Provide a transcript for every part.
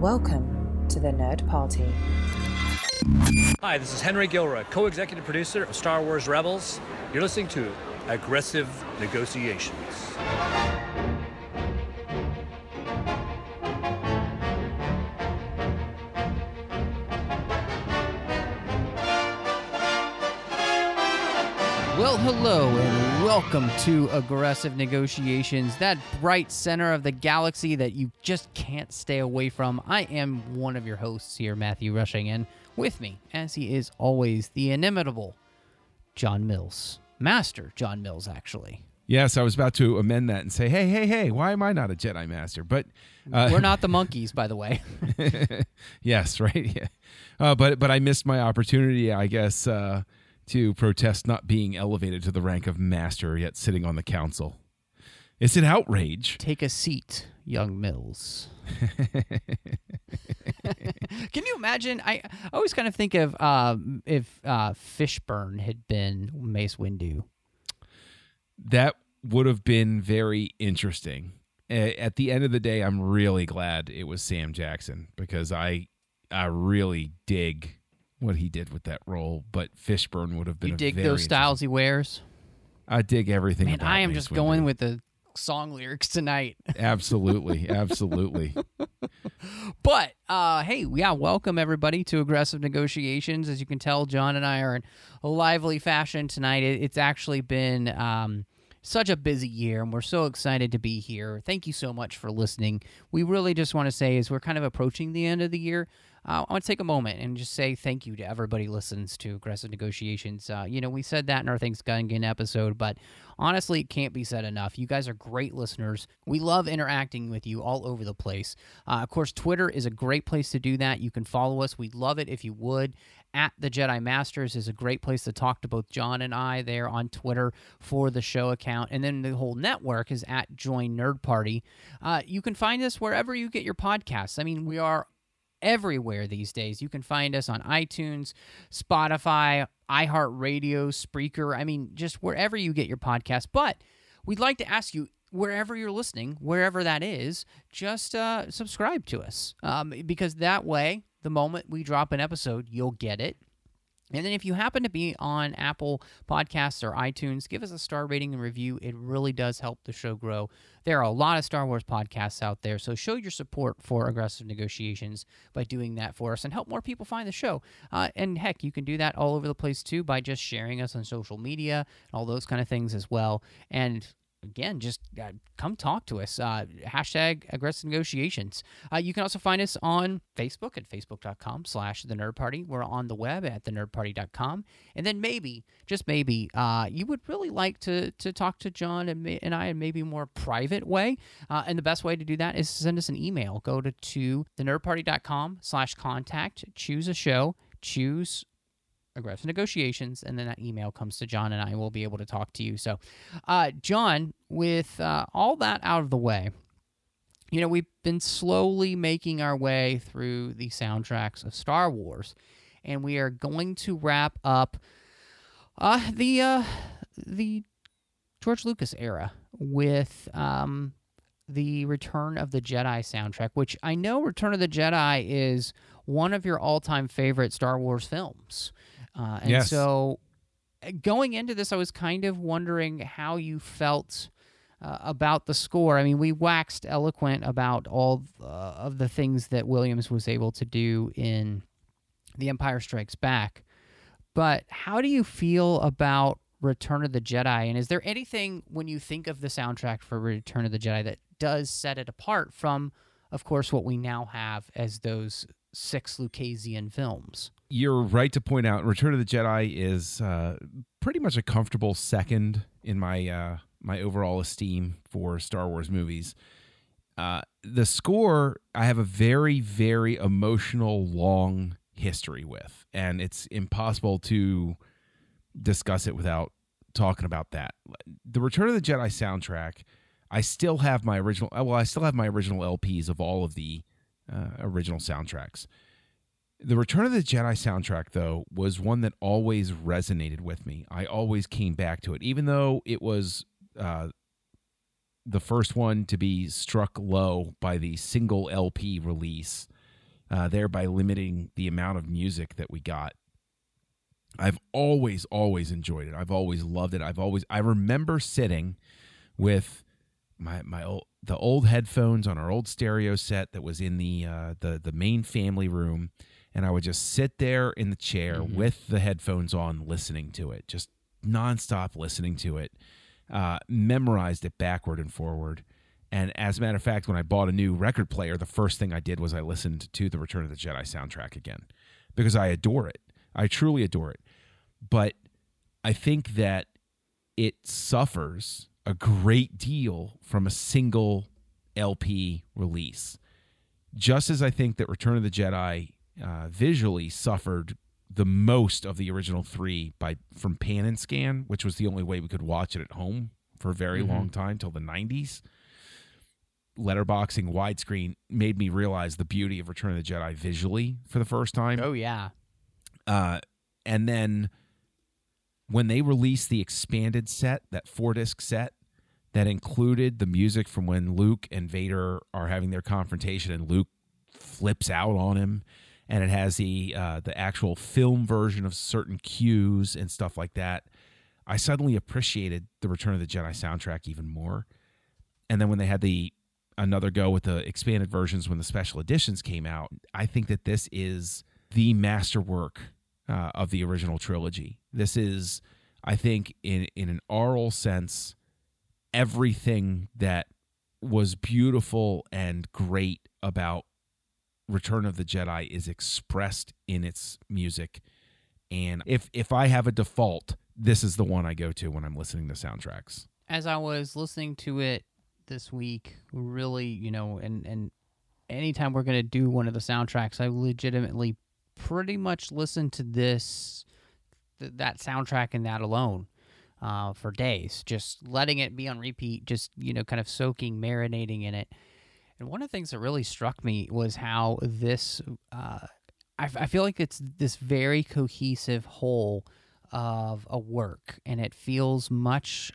Welcome to the Nerd Party. Hi, this is Henry Gilroy, co executive producer of Star Wars Rebels. You're listening to Aggressive Negotiations. Well, hello and welcome to Aggressive Negotiations, that bright center of the galaxy that you just can't stay away from. I am one of your hosts here, Matthew Rushing, and with me, as he is always, the inimitable John Mills. Master John Mills, actually. Yes, I was about to amend that and say, hey, hey, hey, why am I not a Jedi Master? But uh, We're not the monkeys, by the way. yes, right. Yeah. Uh, but but I missed my opportunity, I guess, uh, to protest not being elevated to the rank of master yet sitting on the council. It's an outrage. Take a seat, young Mills. Can you imagine? I, I always kind of think of um, if uh, Fishburne had been Mace Windu. That would have been very interesting. At the end of the day, I'm really glad it was Sam Jackson because I I really dig what he did with that role. But Fishburne would have been. You dig those styles he wears? I dig everything. Man, I am just going with the song lyrics tonight. absolutely, absolutely. But uh, hey, yeah, welcome everybody to Aggressive Negotiations. As you can tell, John and I are in a lively fashion tonight. It, it's actually been um, such a busy year, and we're so excited to be here. Thank you so much for listening. We really just want to say, as we're kind of approaching the end of the year, uh, I want to take a moment and just say thank you to everybody listens to Aggressive Negotiations. Uh, you know, we said that in our Thanksgiving episode, but honestly, it can't be said enough. You guys are great listeners. We love interacting with you all over the place. Uh, of course, Twitter is a great place to do that. You can follow us. We'd love it if you would. At the Jedi Masters is a great place to talk to both John and I there on Twitter for the show account. And then the whole network is at Join Nerd Party. Uh, you can find us wherever you get your podcasts. I mean, we are everywhere these days. You can find us on iTunes, Spotify, iHeartRadio, Spreaker. I mean, just wherever you get your podcast. But we'd like to ask you, wherever you're listening, wherever that is, just uh, subscribe to us um, because that way, the moment we drop an episode, you'll get it. And then if you happen to be on Apple Podcasts or iTunes, give us a star rating and review. It really does help the show grow. There are a lot of Star Wars podcasts out there, so show your support for Aggressive Negotiations by doing that for us and help more people find the show. Uh, and heck, you can do that all over the place too by just sharing us on social media and all those kind of things as well. And again, just uh, come talk to us. Uh, hashtag aggressive negotiations. Uh, you can also find us on Facebook at facebook.com slash the nerd party. We're on the web at the thenerdparty.com. And then maybe, just maybe, uh, you would really like to, to talk to John and, me, and I in maybe more private way. Uh, and the best way to do that is to send us an email. Go to, to the thenerdparty.com slash contact, choose a show, choose aggressive negotiations and then that email comes to john and i will be able to talk to you. So uh, john with uh, all that out of the way you know we've been slowly making our way through the soundtracks of star wars and we are going to wrap up uh, the uh, the george lucas era with um, the return of the jedi soundtrack which i know return of the jedi is one of your all-time favorite star wars films uh, and Yes. so uh, going into this, I was kind of wondering how you felt uh, about the score. I mean, we waxed eloquent about all uh, of the things that Williams was able to do in The Empire Strikes Back. But how do you feel about Return of the Jedi? And is there anything when you think of the soundtrack for Return of the Jedi that does set it apart from, of course, what we now have as those six Lucasian films? You're right to point out Return of the Jedi is uh, pretty much a comfortable second in my uh, my overall esteem for Star Wars movies. Uh, the score, I have a very, very emotional, long history with, and it's impossible to discuss it without talking about that. The Return of the Jedi soundtrack, I still have my original. Well, I still have my original LPs of all of the uh, original soundtracks. The Return of the Jedi soundtrack, though, was one that always resonated with me. I always came back to it, even though it was uh, the first one to be struck low by the single LP release, uh, thereby limiting the amount of music that we got. I've always, always enjoyed it. I've always loved it. I've always, I remember sitting with my my old the old headphones on our old stereo set that was in the uh, the the main family room and I would just sit there in the chair mm-hmm. with the headphones on, listening to it, just nonstop listening to it. Uh, memorized it backward and forward. And as a matter of fact, when I bought a new record player, the first thing I did was I listened to the Return of the Jedi soundtrack again because I adore it. I truly adore it. But I think that it suffers a great deal from a single LP release. Just as I think that Return of the Jedi uh, visually suffered the most of the original three by from pan and scan, which was the only way we could watch it at home for a very mm-hmm. long time till the 90s. Letterboxing widescreen made me realize the beauty of Return of the Jedi visually for the first time. Oh yeah. Uh, and then when they released the expanded set, that four disc set that included the music from when Luke and Vader are having their confrontation and Luke flips out on him and it has the uh, the actual film version of certain cues and stuff like that. I suddenly appreciated the Return of the Jedi soundtrack even more. And then when they had the another go with the expanded versions when the special editions came out, I think that this is the masterwork uh, of the original trilogy. This is, I think, in in an oral sense, everything that was beautiful and great about Return of the Jedi is expressed in its music. And if if I have a default, this is the one I go to when I'm listening to soundtracks. As I was listening to it this week, really, you know, and and anytime we're gonna do one of the soundtracks, I legitimately pretty much listen to this th- that soundtrack and that alone uh, for days, just letting it be on repeat, just you know, kind of soaking, marinating in it. And one of the things that really struck me was how this, uh, I, I feel like it's this very cohesive whole of a work, and it feels much,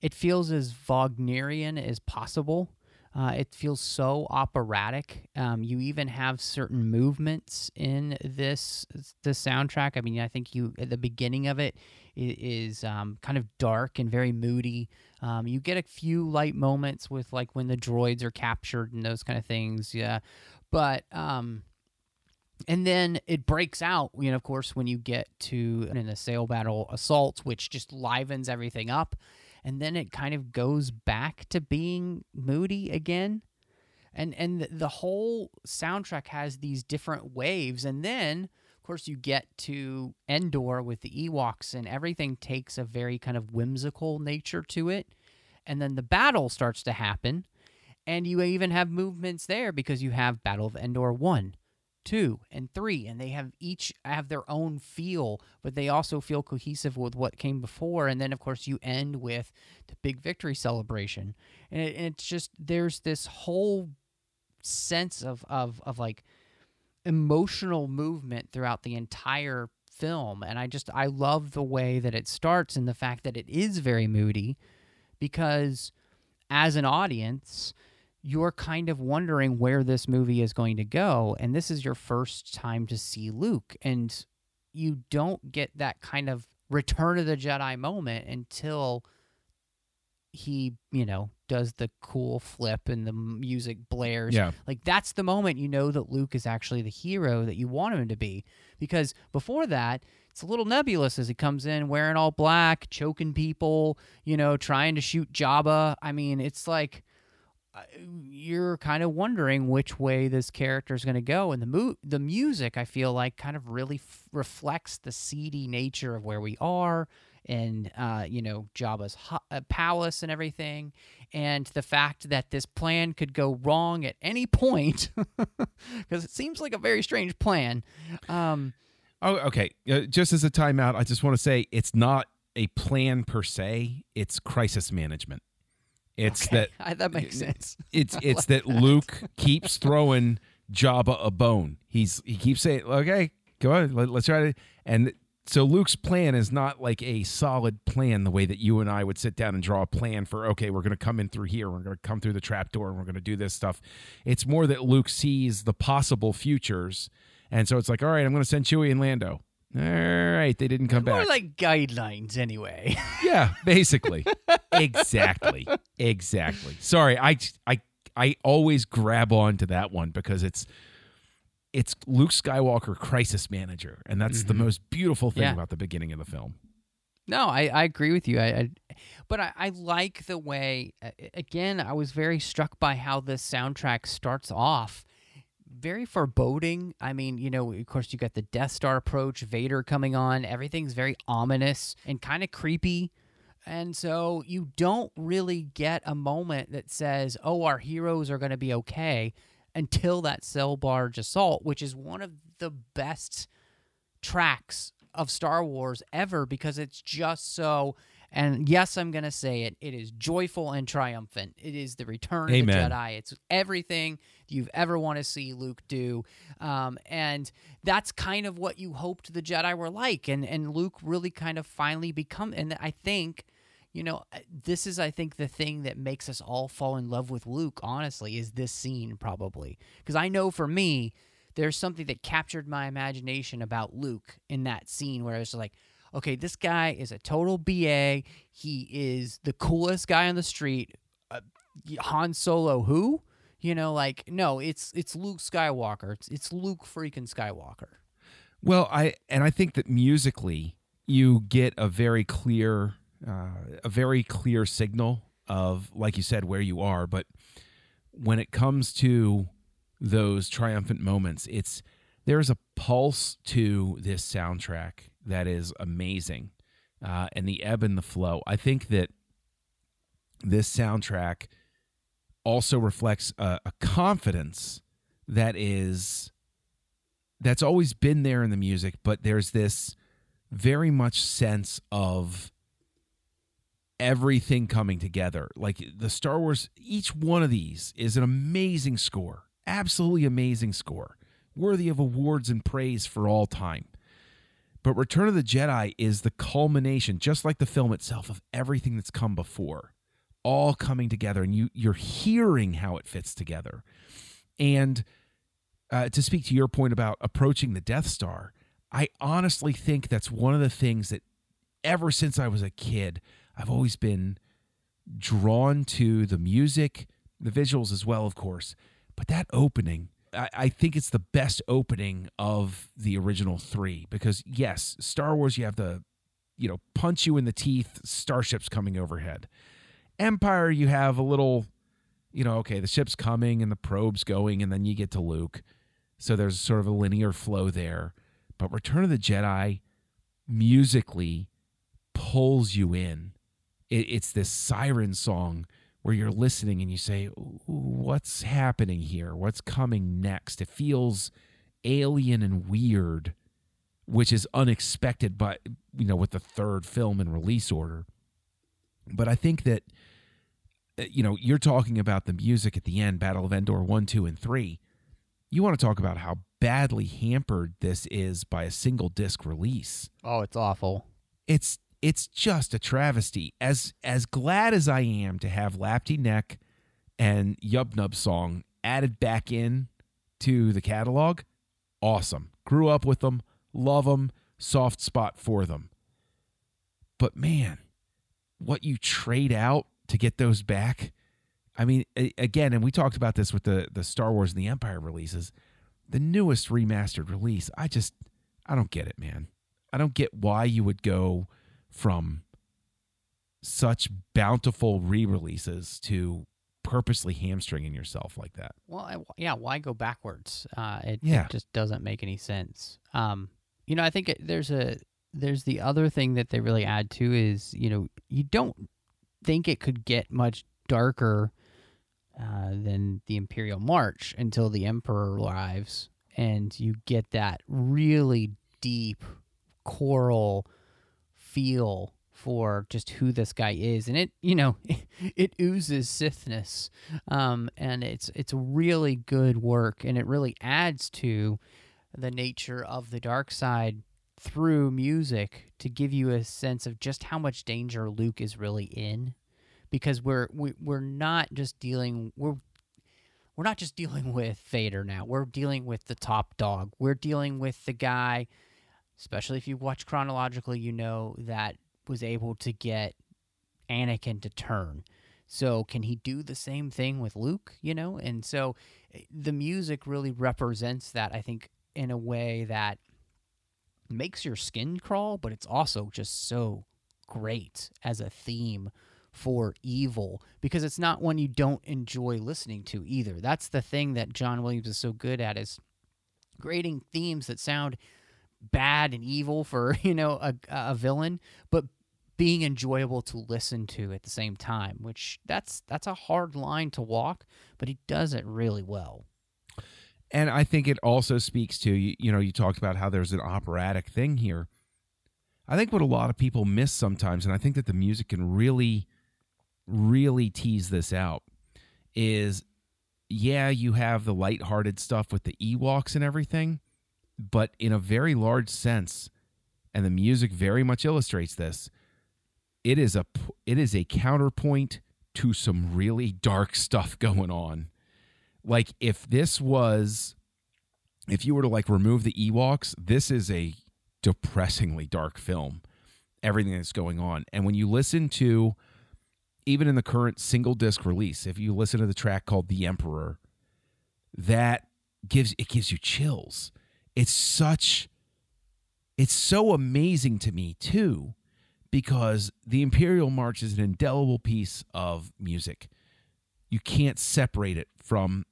it feels as Wagnerian as possible. Uh, it feels so operatic. Um, you even have certain movements in this the soundtrack. I mean, I think you at the beginning of it is um, kind of dark and very moody. Um, you get a few light moments with like when the droids are captured and those kind of things. Yeah, but um, and then it breaks out. You know, of course, when you get to an assail battle assault, which just livens everything up, and then it kind of goes back to being moody again. And and the whole soundtrack has these different waves, and then course, you get to Endor with the Ewoks, and everything takes a very kind of whimsical nature to it. And then the battle starts to happen, and you even have movements there because you have Battle of Endor 1, 2, and 3, and they have each have their own feel, but they also feel cohesive with what came before. And then, of course, you end with the big victory celebration. And, it, and it's just, there's this whole sense of, of, of like, emotional movement throughout the entire film. And I just I love the way that it starts and the fact that it is very moody because as an audience you're kind of wondering where this movie is going to go. And this is your first time to see Luke. And you don't get that kind of return of the Jedi moment until he, you know, does the cool flip and the music blares. Yeah. Like that's the moment you know that Luke is actually the hero that you want him to be. Because before that, it's a little nebulous as he comes in wearing all black, choking people, you know, trying to shoot Jabba. I mean, it's like uh, you're kind of wondering which way this character is going to go and the mo- the music I feel like kind of really f- reflects the seedy nature of where we are in uh, you know Jabba's hu- uh, palace and everything, and the fact that this plan could go wrong at any point, because it seems like a very strange plan. Um, Oh, okay. Uh, just as a timeout, I just want to say it's not a plan per se. It's crisis management. It's okay, that I, that makes sense. it's it's that Luke keeps throwing Jabba a bone. He's he keeps saying, "Okay, go on, let, us try it." And so Luke's plan is not like a solid plan the way that you and I would sit down and draw a plan for. Okay, we're going to come in through here. We're going to come through the trap door, and we're going to do this stuff. It's more that Luke sees the possible futures and so it's like, all right, I'm going to send Chewie and Lando. All right, they didn't come More back. More like guidelines, anyway. yeah, basically. exactly. Exactly. Sorry, I I I always grab on to that one because it's it's Luke Skywalker crisis manager, and that's the mm-hmm. most beautiful thing Yeah. about the beginning of the film. No, I, I agree with you. I, I but I, I like the way. Again, I was very struck by how this soundtrack starts off. Very foreboding. I mean, you know, of course, you got the Death Star approach, Vader coming on. Everything's very ominous and kind of creepy. And so you don't really get a moment that says, oh, our heroes are going to be okay until that sail barge assault, which is one of the best tracks of Star Wars ever because it's just so. And yes, I'm going to say it. It is joyful and triumphant. It is the return Amen. of the Jedi. It's everything you've ever want to see Luke do. Um, and that's kind of what you hoped the Jedi were like. And, and Luke really kind of finally become. And I think, you know, this is, I think, the thing that makes us all fall in love with Luke, honestly, is this scene probably. Because I know for me, there's something that captured my imagination about Luke in that scene where I was like, okay, this guy is a total BA. He is the coolest guy on the street. Uh, Han Solo, who? You know, like no, it's it's Luke Skywalker. It's it's Luke freaking Skywalker. Well, I and I think that musically you get a very clear uh, a very clear signal of like you said where you are, but when it comes to those triumphant moments, it's there's a pulse to this soundtrack that is amazing, uh, and the ebb and the flow. I think that this soundtrack also reflects a, a confidence that is that's always been there in the music, but there's this very much sense of everything coming together. Like the Star Wars, each one of these is an amazing score, absolutely amazing score, worthy of awards and praise for all time. But Return of the Jedi is the culmination, just like the film itself, of everything that's come before, all coming together, and you you're hearing how it fits together. And uh, to speak to your point about approaching the Death Star, I honestly think that's one of the things that ever since I was a kid, I've always been drawn to the music, the visuals as well, of course. But that opening, I, I think it's the best opening of the original three because, yes, Star Wars, you have the, you know, punch you in the teeth, starships coming overhead. Empire, you have a little, you know, okay, the ship's coming and the probe's going, and then you get to Luke. So there's sort of a linear flow there. But Return of the Jedi musically pulls you in. It, it's this siren song where you're listening and you say, What's happening here? What's coming next? It feels alien and weird, which is unexpected, but you know, with the third film in release order. But I think that, uh, you know, you're talking about the music at the end, Battle of Endor 1, 2, and 3 you want to talk about how badly hampered this is by a single disc release. Oh, it's awful. It's it's just a travesty. As as glad as I am to have Lapti Nek and Yub Nub song added back in to the catalog, awesome. Grew up with them, love them, soft spot for them. But man, what you trade out to get those back I mean, again, and we talked about this with the the Star Wars and the Empire releases, the newest remastered release. I just, I don't get it, man. I don't get why you would go from such bountiful re-releases to purposely hamstringing yourself like that. Well, yeah. Why go backwards? Uh, it, Yeah. it just doesn't make any sense. Um, you know, I think it, there's a there's the other thing that they really add to is you know you don't think it could get much darker uh, than the Imperial March until the Emperor arrives, and you get that really deep choral feel for just who this guy is, and it you know it oozes Sithness, um, and it's it's really good work, and it really adds to the nature of the dark side through music to give you a sense of just how much danger Luke is really in because we're we, we're not just dealing we're we're not just dealing with Vader now. We're dealing with the top dog. We're dealing with the guy especially if you watch chronologically, you know that was able to get Anakin to turn. So can he do the same thing with Luke, you know? And so eh, the music really represents that I think in a way that makes your skin crawl, but it's also just so great as a theme for evil because it's not one you don't enjoy listening to either. That's the thing that John Williams is so good at is creating themes that sound bad and evil for, you know, a, a villain, but being enjoyable to listen to at the same time, which that's that's a hard line to walk, but he does it really well. And I think it also speaks to you, you know, you talked about how there's an operatic thing here. I think what a lot of people miss sometimes, and I think that the music can really, really tease this out, is yeah, you have the lighthearted stuff with the Ewoks and everything, but in a very large sense, and the music very much illustrates this, it is a it is a counterpoint to some really dark stuff going on like if this was if you were to like remove the Ewoks, this is a depressingly dark film. Everything that's going on. And when you listen to even in the current single disc release, if you listen to the track called The Emperor, that gives it gives you chills. It's such it's so amazing to me too because the Imperial March is an indelible piece of music. You can't separate it from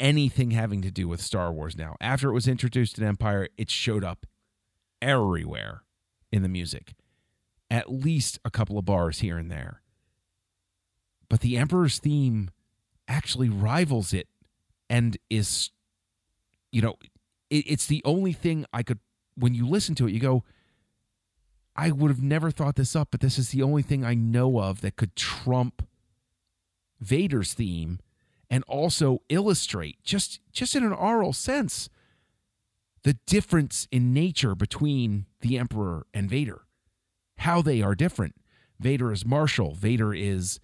anything having to do with Star Wars now. After it was introduced in Empire, it showed up everywhere in the music, at least a couple of bars here and there. But the Emperor's theme actually rivals it and is, you know, it, it's the only thing I could, when you listen to it, you go, I would have never thought this up, but this is the only thing I know of that could trump Vader's theme and also illustrate just just in an oral sense the difference in nature between the emperor and Vader. How they are different. Vader is martial. Vader is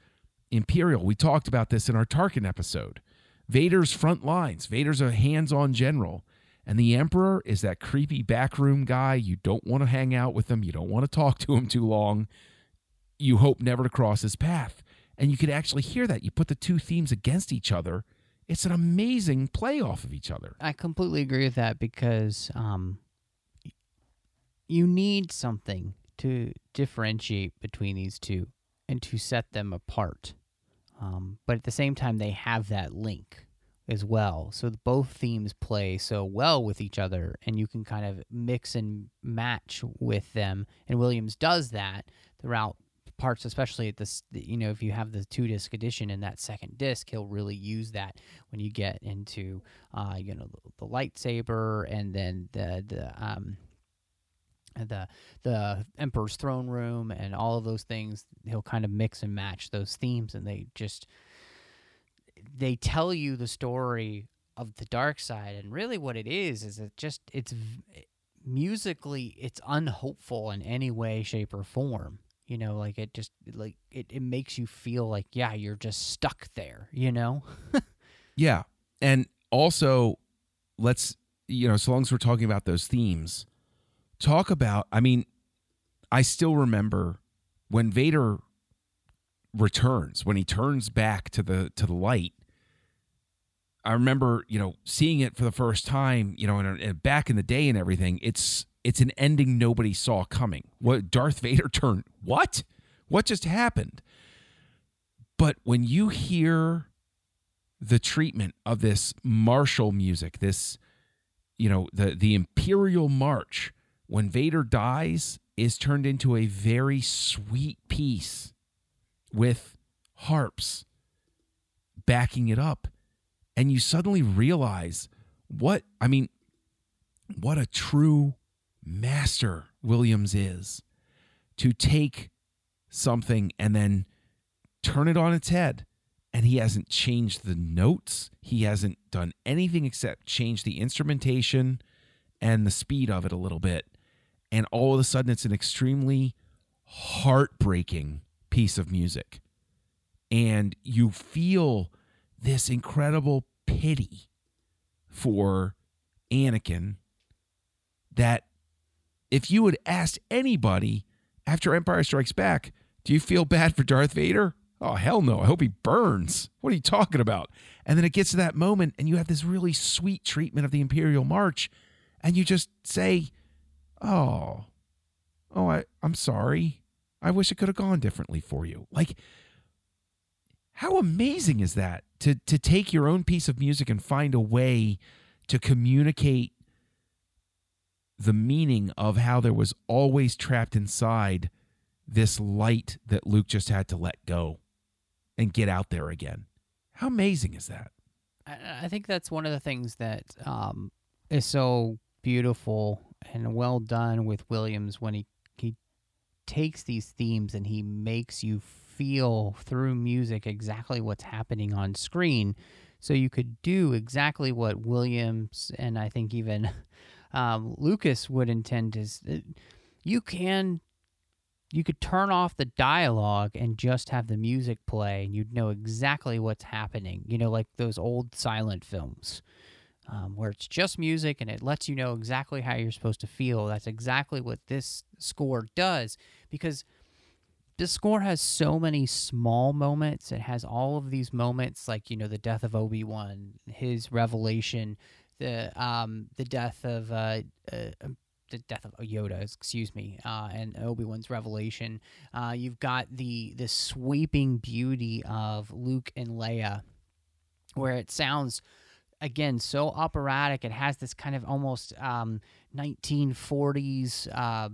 imperial. We talked about this in our Tarkin episode. Vader's front lines. Vader's a hands-on general and the emperor is that creepy backroom guy you don't want to hang out with him you don't want to talk to him too long you hope never to cross his path and you could actually hear that. You put the two themes against each other. It's an amazing play off of each other. I completely agree with that because um, you need something to differentiate between these two and to set them apart. Um, but at the same time, they have that link as well. So both themes play so well with each other, and you can kind of mix and match with them. And Williams does that throughout parts, especially at this, you know, if you have the two disc edition in that second disc, he'll really use that when you get into, uh, you know, the, the lightsaber and then the the um, the the emperor's throne room and all of those things. He'll kind of mix and match those themes, and they just they tell you the story of the dark side, and really what it is is it just it's musically it's unhopeful in any way shape or form. You know like it just like it, it makes you feel like yeah you're just stuck there you know? Yeah. And also let's you know so long as we're talking about those themes talk about i mean i still remember when vader returns when he turns back to the to the light i remember you know seeing it for the first time you know and, back in the day and everything it's it's an ending nobody saw coming. What Darth Vader turned what? What just happened? But when you hear the treatment of this martial music, this you know, the the imperial march when Vader dies is turned into a very sweet piece with harps backing it up. And you suddenly realize what, I mean, what a true master Williams is to take something and then turn it on its head. And he hasn't changed the notes. He hasn't done anything except change the instrumentation and the speed of it a little bit. And all of a sudden, it's an extremely heartbreaking piece of music. And you feel this incredible pity for Anakin that if you had asked anybody after Empire Strikes Back, do you feel bad for Darth Vader? Oh, hell no. I hope he burns. What are you talking about? And then it gets to that moment, and you have this really sweet treatment of the Imperial March, and you just say, Oh, oh, I, I'm sorry. I wish it could have gone differently for you. Like, how amazing is that to to take your own piece of music and find a way to communicate the meaning of how there was always trapped inside this light that Luke just had to let go and get out there again. How amazing is that? I, think that's one of the things that um, is so beautiful and well done with Williams when he he takes these themes and he makes you feel through music exactly what's happening on screen. So you could do exactly what Williams and I think even um, Lucas would intend is you can you could turn off the dialogue and just have the music play and you'd know exactly what's happening you know like those old silent films um, where it's just music and it lets you know exactly how you're supposed to feel that's exactly what this score does because this score has so many small moments it has all of these moments like you know the death of obi-wan his revelation the um the death of uh, uh the death of Yoda, excuse me, uh, and Obi Wan's revelation. Uh, you've got the the sweeping beauty of Luke and Leia, where it sounds again so operatic. It has this kind of almost um, 1940s uh,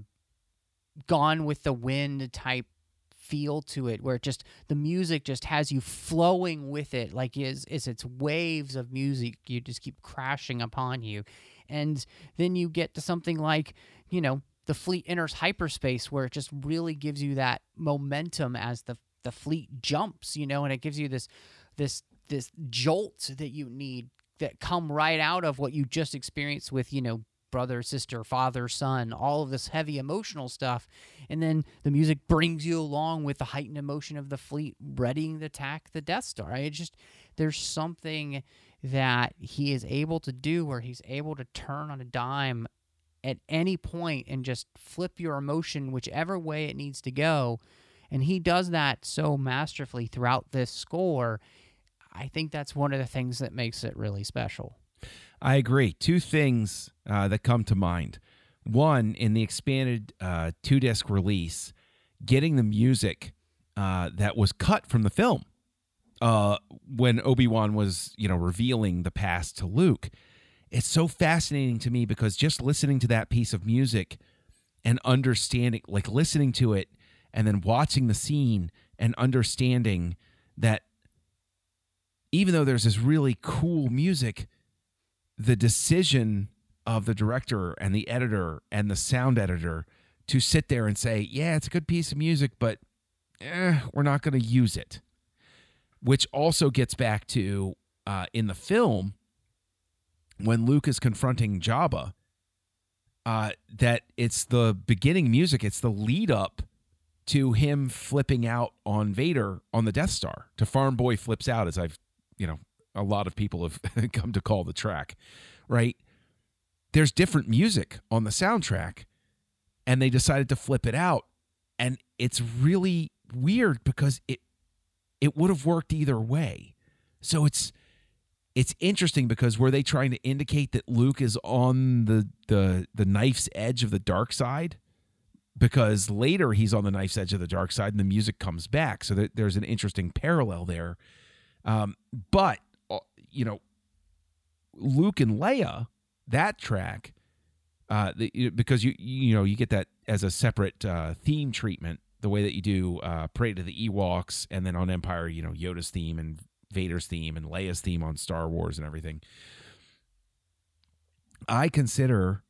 Gone with the Wind type feel to it where it just the music just has you flowing with it like is is it's waves of music you just keep crashing upon you and then you get to something like, you know, the fleet enters hyperspace where it just really gives you that momentum as the the fleet jumps, you know, and it gives you this this this jolt that you need that come right out of what you just experienced with, you know, brother, sister, father, son, all of this heavy emotional stuff. And then the music brings you along with the heightened emotion of the fleet readying to attack the Death Star. It just there's something that he is able to do where he's able to turn on a dime at any point and just flip your emotion whichever way it needs to go. And he does that so masterfully throughout this score. I think that's one of the things that makes it really special. I agree. Two things uh, that come to mind. One, in the expanded uh, two disc release, getting the music uh, that was cut from the film uh, when Obi Wan was, you know, revealing the past to Luke. It's so fascinating to me because just listening to that piece of music and understanding, like listening to it and then watching the scene and understanding that even though there's this really cool music, the decision of the director and the editor and the sound editor to sit there and say, yeah, it's a good piece of music, but eh, we're not going to use it which also gets back to uh, in the film when Luke is confronting Jabba. Uh, that it's the beginning music, it's the lead up to him flipping out on Vader on the Death Star. To Farm Boy flips out, as I've, you know, a lot of people have come to call the track, right? There's different music on the soundtrack, and they decided to flip it out. And it's really weird because it it would have worked either way. So it's it's interesting because were they trying to indicate that Luke is on the the the knife's edge of the dark side? Because later he's on the knife's edge of the dark side and the music comes back. So there, there's an interesting parallel there. Um, but uh, you know, Luke and Leia, that track uh, the, because you you know you get that as a separate uh, theme treatment, the way that you do uh, Parade of the Ewoks, and then on Empire, you know Yoda's theme and Vader's theme and Leia's theme on Star Wars and everything. I consider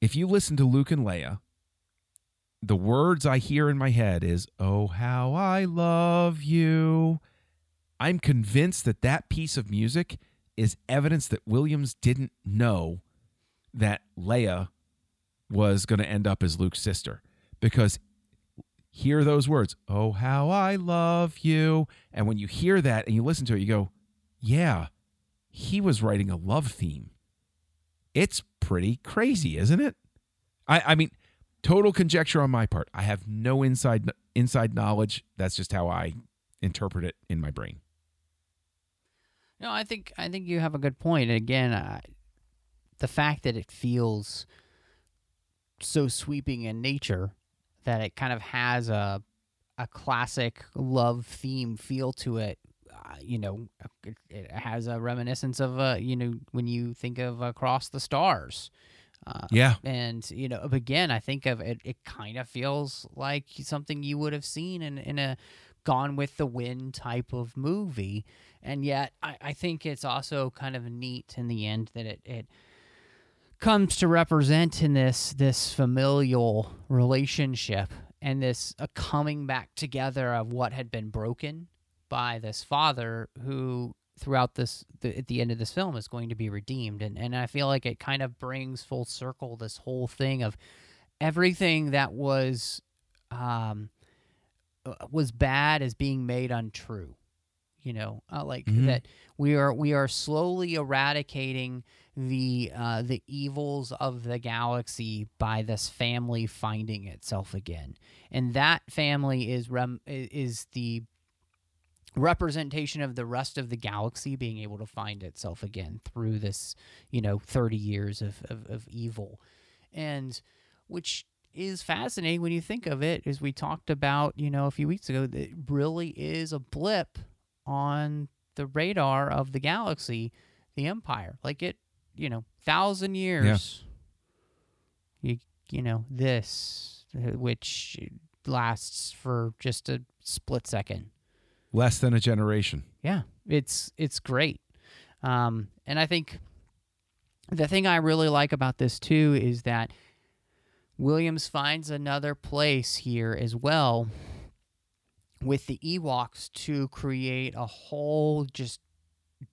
if you listen to Luke and Leia, the words I hear in my head is, "Oh, how I love you." I'm convinced that that piece of music is evidence that Williams didn't know that Leia was going to end up as Luke's sister because hear those words, "Oh, how I love you." And when you hear that and you listen to it, you go, "Yeah, he was writing a love theme." It's pretty crazy, isn't it? I I mean, total conjecture on my part. I have no inside inside knowledge. That's just how I interpret it in my brain. No, I think I think you have a good point. And again, uh, the fact that it feels so sweeping in nature that it kind of has a a classic love theme feel to it. Uh, you know, it, it, has a reminiscence of uh, you know when you think of Across the Stars. Uh, yeah, and you know, again, I think of it. It kind of feels like something you would have seen in in a Gone with the Wind type of movie, and yet I, I think it's also kind of neat in the end that it it comes to represent in this this familial relationship and this a coming back together of what had been broken by this father who throughout this the, at the end of this film is going to be redeemed. And and I feel like it kind of brings full circle this whole thing of everything that was um uh, was bad as being made untrue you know uh, like mm-hmm. that we are we are slowly eradicating the uh, the evils of the galaxy by this family finding itself again, and that family is rem- is the representation of the rest of the galaxy being able to find itself again through this you know 30 years of, of, of evil and which is fascinating when you think of it as we talked about you know a few weeks ago that really is a blip on the radar of the galaxy the empire like it you know, thousand years. Yeah. You you know this, which lasts for just a split second. Less than a generation. Yeah, it's it's great, um, and I think the thing I really like about this too is that Williams finds another place here as well with the Ewoks to create a whole just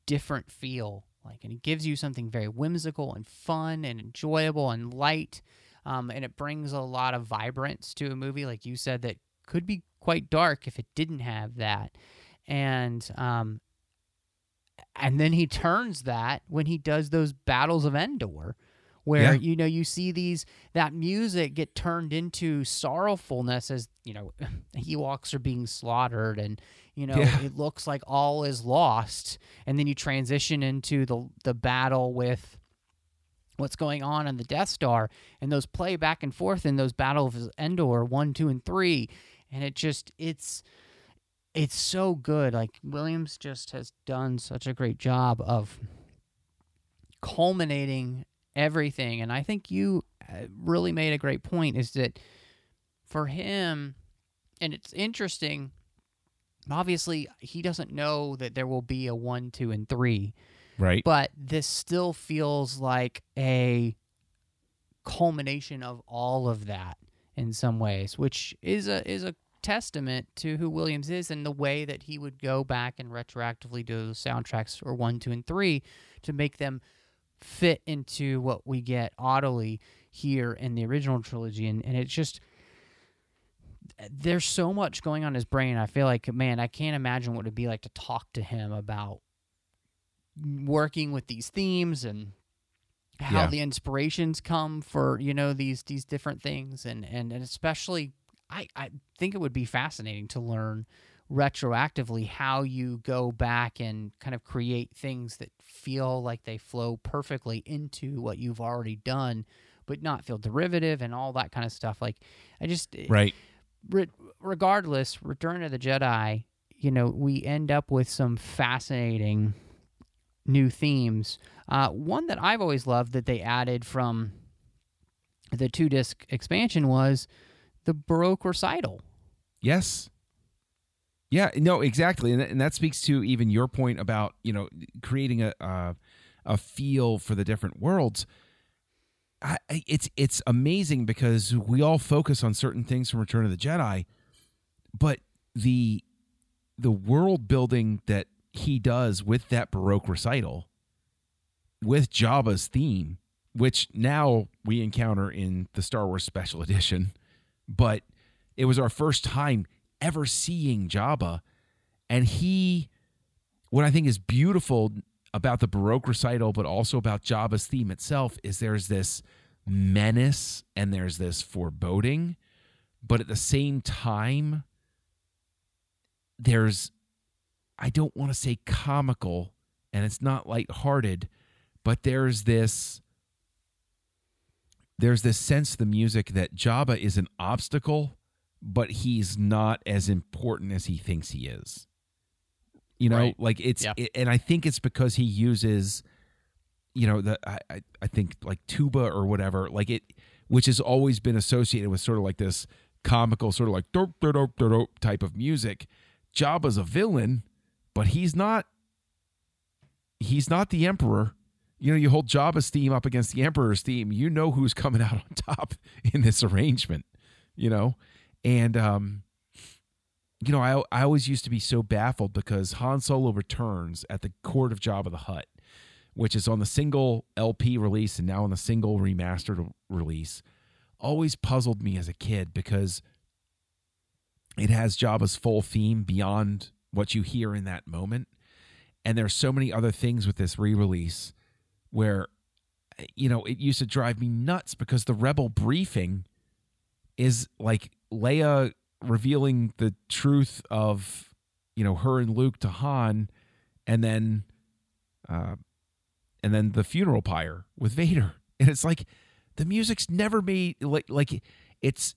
different feel. Like and it gives you something very whimsical and fun and enjoyable and light um, and it brings a lot of vibrance to a movie like you said that could be quite dark if it didn't have that. And um, and then he turns that when he does those battles of endor where yeah. you know you see these that music get turned into sorrowfulness as you know Ewoks are being slaughtered and you know yeah. it looks like all is lost and then you transition into the the battle with what's going on on the Death Star and those play back and forth in those battles of Endor 1 2 and 3 and it just it's it's so good like Williams just has done such a great job of culminating everything. And I think you uh, really made a great point is that for him, and it's interesting, obviously, he doesn't know that there will be a one, two, and three. Right. But this still feels like a culmination of all of that in some ways, which is a is a testament to who Williams is and the way that he would go back and retroactively do the soundtracks for one, two, and three to make them fit into what we get audibly here in the original trilogy. And, and it's just there's so much going on in his brain. I feel like man i can't imagine what it'd be like to talk to him about working with these themes and how yeah. the inspirations come for you know these these different things. And and, and especially I, I think it would be fascinating to learn retroactively how you go back and kind of create things that feel like they flow perfectly into what you've already done but not feel derivative and all that kind of stuff like i just eh, right re- regardless return of the jedi you know we end up with some fascinating new themes uh, one that i've always loved that they added from the two disc expansion was the Baroque recital. Yes. Yeah, no, exactly, and, and that speaks to even your point about you know creating a a feel for the different worlds. I, it's it's amazing because we all focus on certain things from Return of the Jedi, but the the world building that he does with that Baroque recital, with Jabba's theme, which now we encounter in the Star Wars Special Edition, but it was our first time ever seeing Jabba, and he, what I think is beautiful about the Baroque recital, but also about Jabba's theme itself, is there's this menace and there's this foreboding, but at the same time, there's, I don't want to say comical, and it's not lighthearted, but there's this. There's this sense of the music that Jabba is an obstacle, but he's not as important as he thinks he is. You know, Right. like it's, Yeah. it- and I think it's because he uses, you know, the I, I think like tuba or whatever, like it, which has always been associated with sort of like this comical, sort of like dope, dope, dope type of music. Jabba's a villain, but he's not. He's not the emperor. You know, you hold Jabba's theme up against the emperor's theme. You know who's coming out on top in this arrangement. You know, and um, you know, I I always used to be so baffled because Han Solo returns at the court of Jabba the Hutt, which is on the single LP release and now on the single remastered release. Always puzzled me as a kid because it has Jabba's full theme beyond what you hear in that moment. And there's so many other things with this re-release where you know, it used to drive me nuts because the rebel briefing is like Leia revealing the truth of, you know, her and Luke to Han and then uh and then the funeral pyre with Vader. And it's like the music's never made like like it's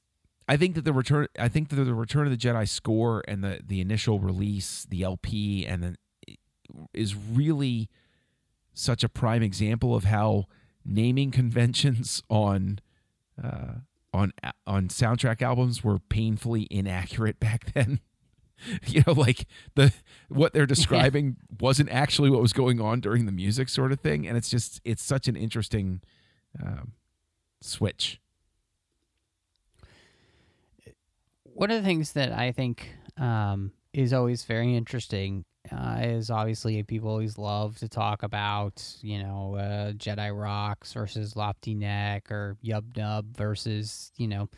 I think that the return I think that the Return of the Jedi score and the the initial release, the LP and then is really such a prime example of how naming conventions on uh, on on soundtrack albums were painfully inaccurate back then. you know, like the what they're describing wasn't actually what was going on during the music, sort of thing. And it's just it's such an interesting um, switch. One of the things that I think um, is always very interesting uh, is obviously people always love to talk about, you know, uh, Jedi Rocks versus Lapti Nek or Yub Nub versus, you know,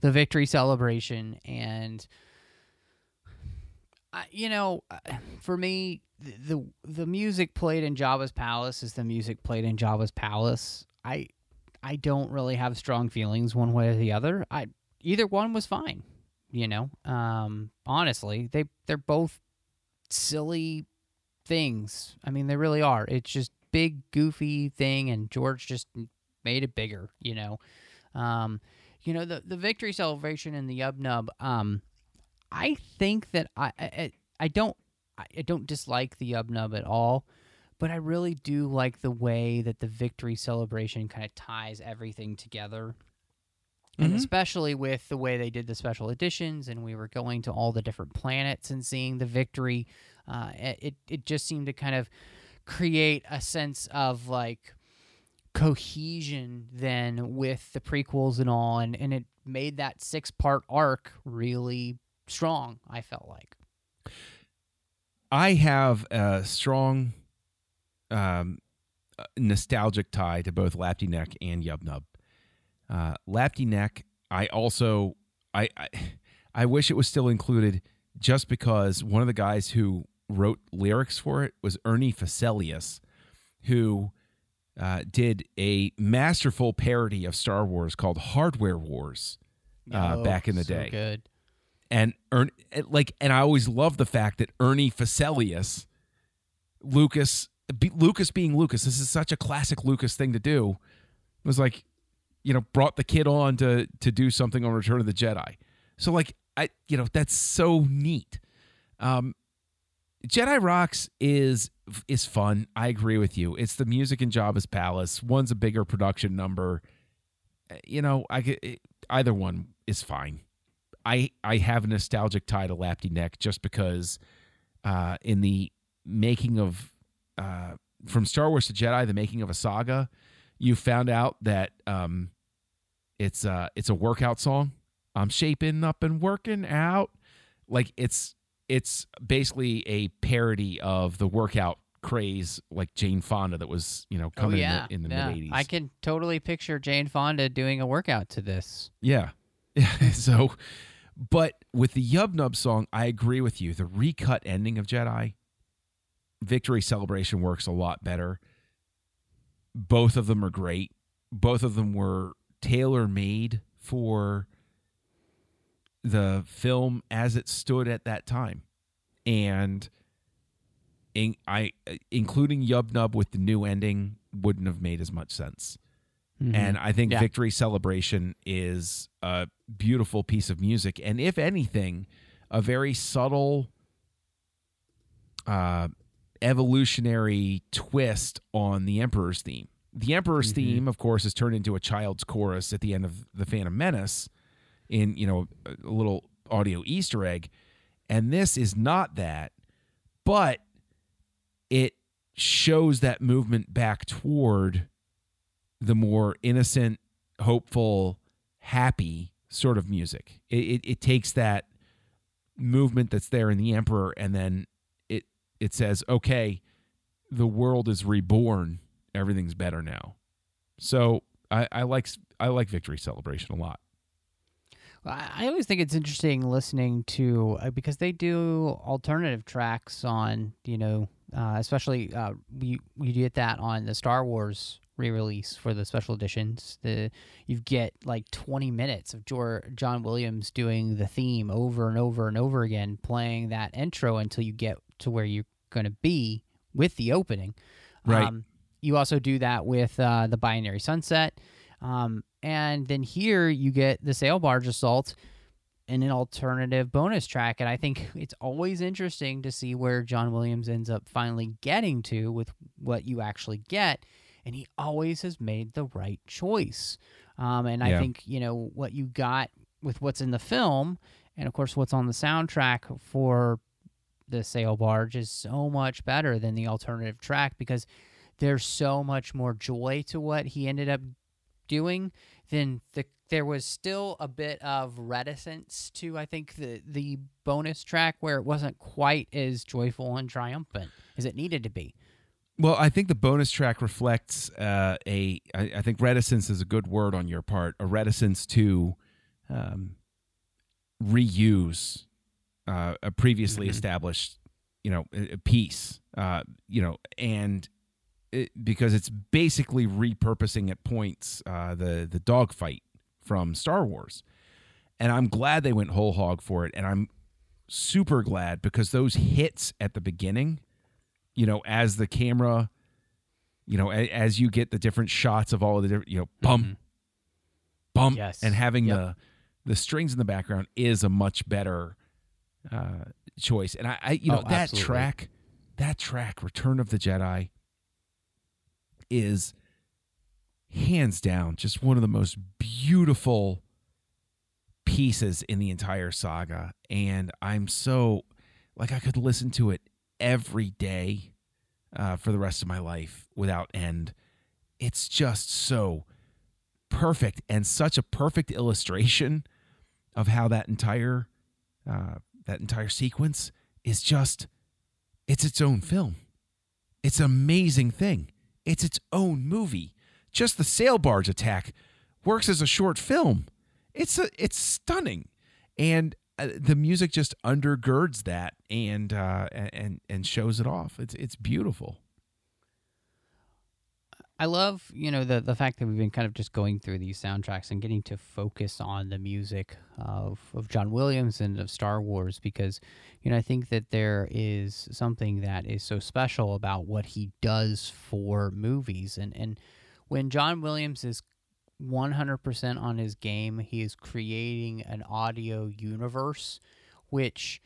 the victory celebration. And, I, you know, uh, for me, the, the the music played in Jabba's palace is the music played in Jabba's palace. I I don't really have strong feelings one way or the other. I either one was fine. You know, um, honestly, they they're both silly things. I mean, they really are. It's just big goofy thing, and George just made it bigger. You know, um, you know the the victory celebration and the Yub Nub. Um, I think that I I, I don't I don't dislike the Yub Nub at all. But I really do like the way that the victory celebration kind of ties everything together and Mhm. especially with the way they did the special editions and we were going to all the different planets and seeing the victory uh, it, it just seemed to kind of create a sense of like cohesion then with the prequels and all and, and it made that six part arc really strong i felt like I have a strong um, uh, nostalgic tie to both Lapti Nek and Yub Nub. Uh, Lapti Nek, I also I, I I wish it was still included just because one of the guys who wrote lyrics for it was Ernie Fosselius, who uh, did a masterful parody of Star Wars called Hardware Wars uh, Oh, back in the so day good and Ern, like and I always love the fact that Ernie Fosselius, Lucas, be, Lucas being Lucas, this is such a classic Lucas thing to do. Was like, you know, brought the kid on to to do something on Return of the Jedi. So like I, you know, that's so neat. Um, Jedi Rocks is is fun. I agree with you. It's the music in Jabba's palace. One's a bigger production number. you know, I it, either one is fine. I I have a nostalgic tie to Lapti Nek just because uh, in the making of uh, from Star Wars to Jedi, the making of a saga, you found out that um, it's uh, it's a workout song. I'm shaping up and working out. Like it's it's basically a parody of the workout craze like Jane Fonda that was, you know, coming oh, yeah. in the, the yeah. mid 80s. I can totally picture Jane Fonda doing a workout to this. Yeah. so, but with the Yub Nub song, I agree with you. The recut ending of Jedi, Victory Celebration works a lot better. Both of them are great. Both of them were tailor made for the film as it stood at that time. And in, I including Yub Nub with the new ending wouldn't have made as much sense. Mm-hmm. And I think Yeah. Victory Celebration is a beautiful piece of music. And if anything, a very subtle uh, evolutionary twist on the Emperor's theme. The Emperor's Mm-hmm. theme, of course, is turned into a child's chorus at the end of The Phantom Menace in, you know, a little audio Easter egg. And this is not that, but it shows that movement back toward the more innocent, hopeful, happy sort of music. It, it, it takes that movement that's there in the emperor and then it says, okay, the world is reborn. Everything's better now. So I, I like I like victory celebration a lot. I always think it's interesting listening to uh, because they do alternative tracks on you know uh, especially uh, we we get that on the Star Wars re-release for the special editions. The you get like 20 minutes of Jor- John Williams doing the theme over and over and over again, playing that intro until you get to where you're going to be with the opening. Right. Um, you also do that with uh, the Binary Sunset. Um, and then here you get the Sail Barge Assault and an alternative bonus track. And I think it's always interesting to see where John Williams ends up finally getting to with what you actually get. And he always has made the right choice. Um, and I Yeah. think, you know, what you got with what's in the film and, of course, what's on the soundtrack for the Sail Barge is so much better than the alternative track because there's so much more joy to what he ended up doing then the there was still a bit of reticence to I think the the bonus track where it wasn't quite as joyful and triumphant as it needed to be. Well, I think the bonus track reflects uh, a. I, I think reticence is a good word on your part. A reticence to um, reuse uh, a previously established, you know, a- a piece. Uh, you know, and it, because it's basically repurposing at points uh, the the dogfight from Star Wars, and I'm glad they went whole hog for it, and I'm super glad because those hits at the beginning you know, as the camera, you know, a, as you get the different shots of all of the different, you know, bump, bump, Yes. and having Yep. the the strings in the background is a much better uh, choice. And I, I you know, Oh, that absolutely. track, that track, Return of the Jedi, is hands down just one of the most beautiful pieces in the entire saga and i'm so like i could listen to it every day uh, for the rest of my life without end it's just so perfect and such a perfect illustration of how that entire uh, that entire sequence is just it's its own film. It's an amazing thing. It's its own movie. Just the sail barge attack works as a short film. It's a, it's stunning. And uh, the music just undergirds that and uh, and and shows it off. It's it's beautiful I love, you know, the the fact that we've been kind of just going through these soundtracks and getting to focus on the music of of John Williams and of Star Wars because, you know, I think that there is something that is so special about what he does for movies. And and when John Williams is 100% on his game, he is creating an audio universe which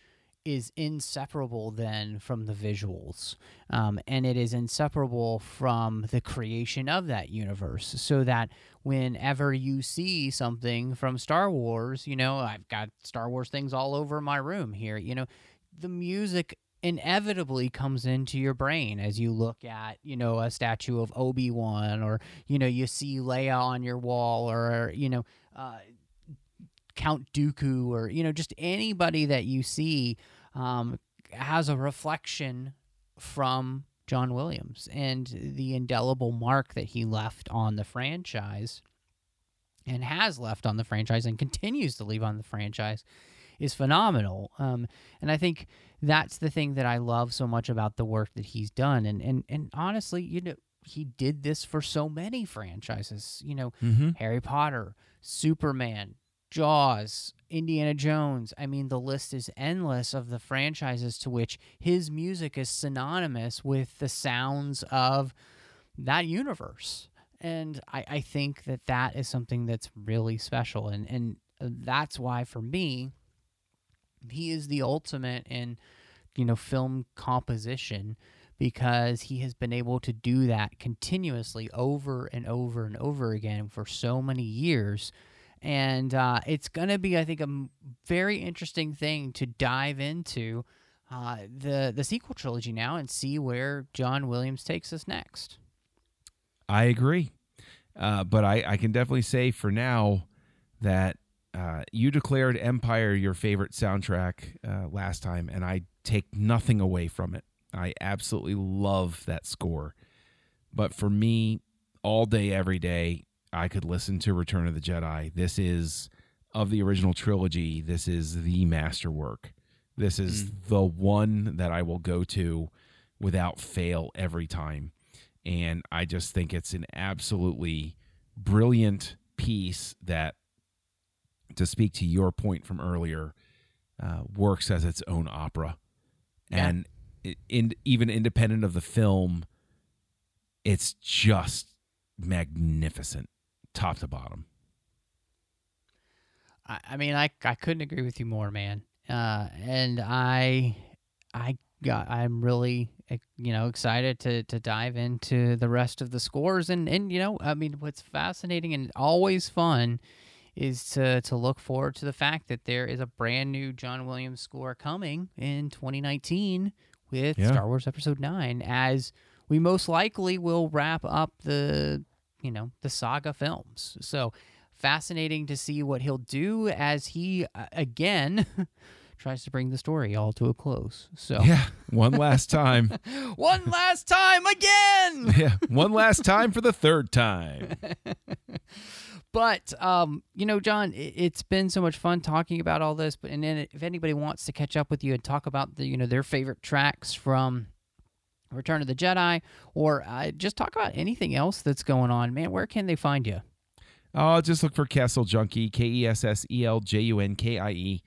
is inseparable then from the visuals um, and it is inseparable from the creation of that universe. So that whenever you see something from star wars you know i've got star wars things all over my room here you know the music inevitably comes into your brain as you look at you know a statue of obi-wan or you know you see leia on your wall or you know uh, count dooku or you know just anybody that you see um, has a reflection from John Williams and the indelible mark that he left on the franchise and has left on the franchise and continues to leave on the franchise is phenomenal. Um, and I think that's the thing that I love so much about the work that he's done. And and and honestly, you know, he did this for so many franchises. You know, Mm-hmm. Harry Potter, Superman, Jaws, Indiana Jones. I mean, the list is endless of the franchises to which his music is synonymous with the sounds of that universe. And I, I think that that is something that's really special. And, and uh, that's why, for me, he is the ultimate in, you know, film composition because he has been able to do that continuously over and over and over again for so many years and uh, it's going to be, I think, a m- very interesting thing to dive into uh, the the sequel trilogy now and see where John Williams takes us next. I agree. Uh, but I, I can definitely say for now that uh, you declared Empire your favorite soundtrack uh, last time, and I take nothing away from it. I absolutely love that score. But for me, all day, every day, I could listen to Return of the Jedi. This is, of the original trilogy, this is the masterwork. This is the one that I will go to without fail every time. And I just think it's an absolutely brilliant piece that, to speak to your point from earlier, uh, works as its own opera. Yeah. And it, in, even independent of the film, it's just magnificent, top to bottom. I, I mean, I I couldn't agree with you more, man. Uh, and I I got I'm really you know excited to to dive into the rest of the scores and and you know I mean what's fascinating and always fun is to to look forward to the fact that there is a brand new John Williams score coming in 2019 with Yeah. Star Wars Episode 9 as we most likely will wrap up the you know the saga films. So fascinating to see what he'll do as he uh, again tries to bring the story all to a close. So Yeah, one last time. one last time again. yeah, one last time for the third time. But um, you know, John, i- it's been so much fun talking about all this. But and then if anybody wants to catch up with you and talk about the you know their favorite tracks from Return of the Jedi, or uh, just talk about anything else that's going on, man, where can they find you? Oh, just look for Kessel Junkie, K E S S E L J U N K I E.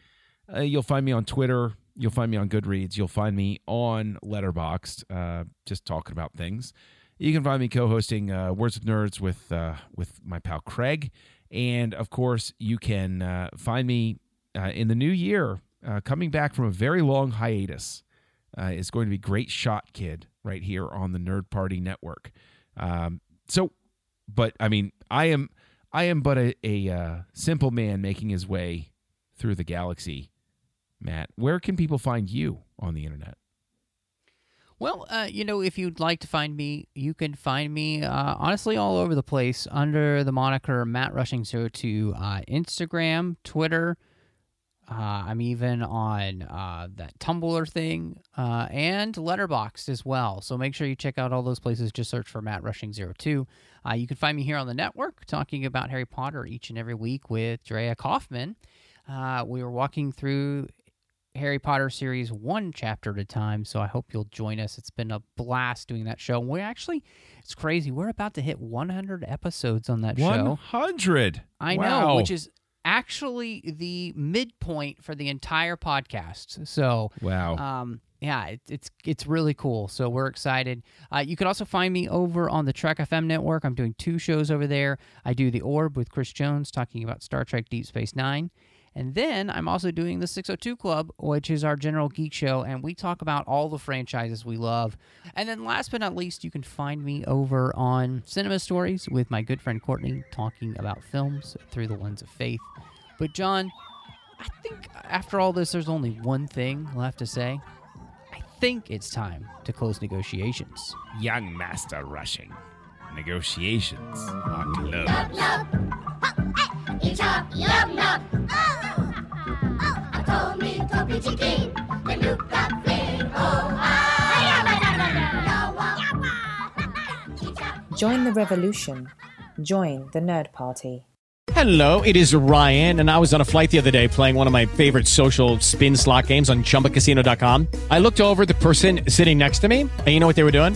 Uh, You'll find me on Twitter. You'll find me on Goodreads. You'll find me on Letterboxd, uh, just talking about things. You can find me co-hosting uh, Words of Nerds with uh, with my pal Craig, and of course, you can find me in the new year, coming back from a very long hiatus. Uh, is going to be Great Shot Kid right here on the Nerd Party Network. Um, so, but I mean, I am I am but a, a uh, simple man making his way through the galaxy. Matt, where can people find you on the internet? Well, uh, you know, if you'd like to find me, you can find me uh, honestly all over the place under the moniker Matt Rushing Zero Two, uh, Instagram, Twitter. Uh, I'm even on uh, that Tumblr thing uh, and Letterboxd as well. So make sure you check out all those places. Just search for Matt Rushing Zero Two. Uh, you can find me here on the network talking about Harry Potter each and every week with Drea Kaufman. Uh, we were walking through Harry Potter series one chapter at a time. So I hope you'll join us. It's been a blast doing that show. We actually, it's crazy. We're about to hit 100 episodes on that One show. hundred. I know, which is actually the midpoint for the entire podcast. So, wow. um, yeah, it, it's it's really cool. So we're excited. Uh, you can also find me over on the Trek FM network. I'm doing two shows over there. I do the Orb with Chris Jones talking about Star Trek Deep Space Nine, And then I'm also doing the 602 Club, which is our general geek show, and we talk about all the franchises we love. And then last but not least, you can find me over on Cinema Stories with my good friend Courtney talking about films through the lens of faith. But, John, I think after all this, there's only one thing left to say. I think it's time to close negotiations. Young Master Rushing. Negotiations are closed. Join the revolution. Join the Nerd Party. Hello, it is Ryan, and I was on a flight the other day playing one of my favorite social spin slot games on chumbacasino.com. I looked over at the person sitting next to me, and you know what they were doing?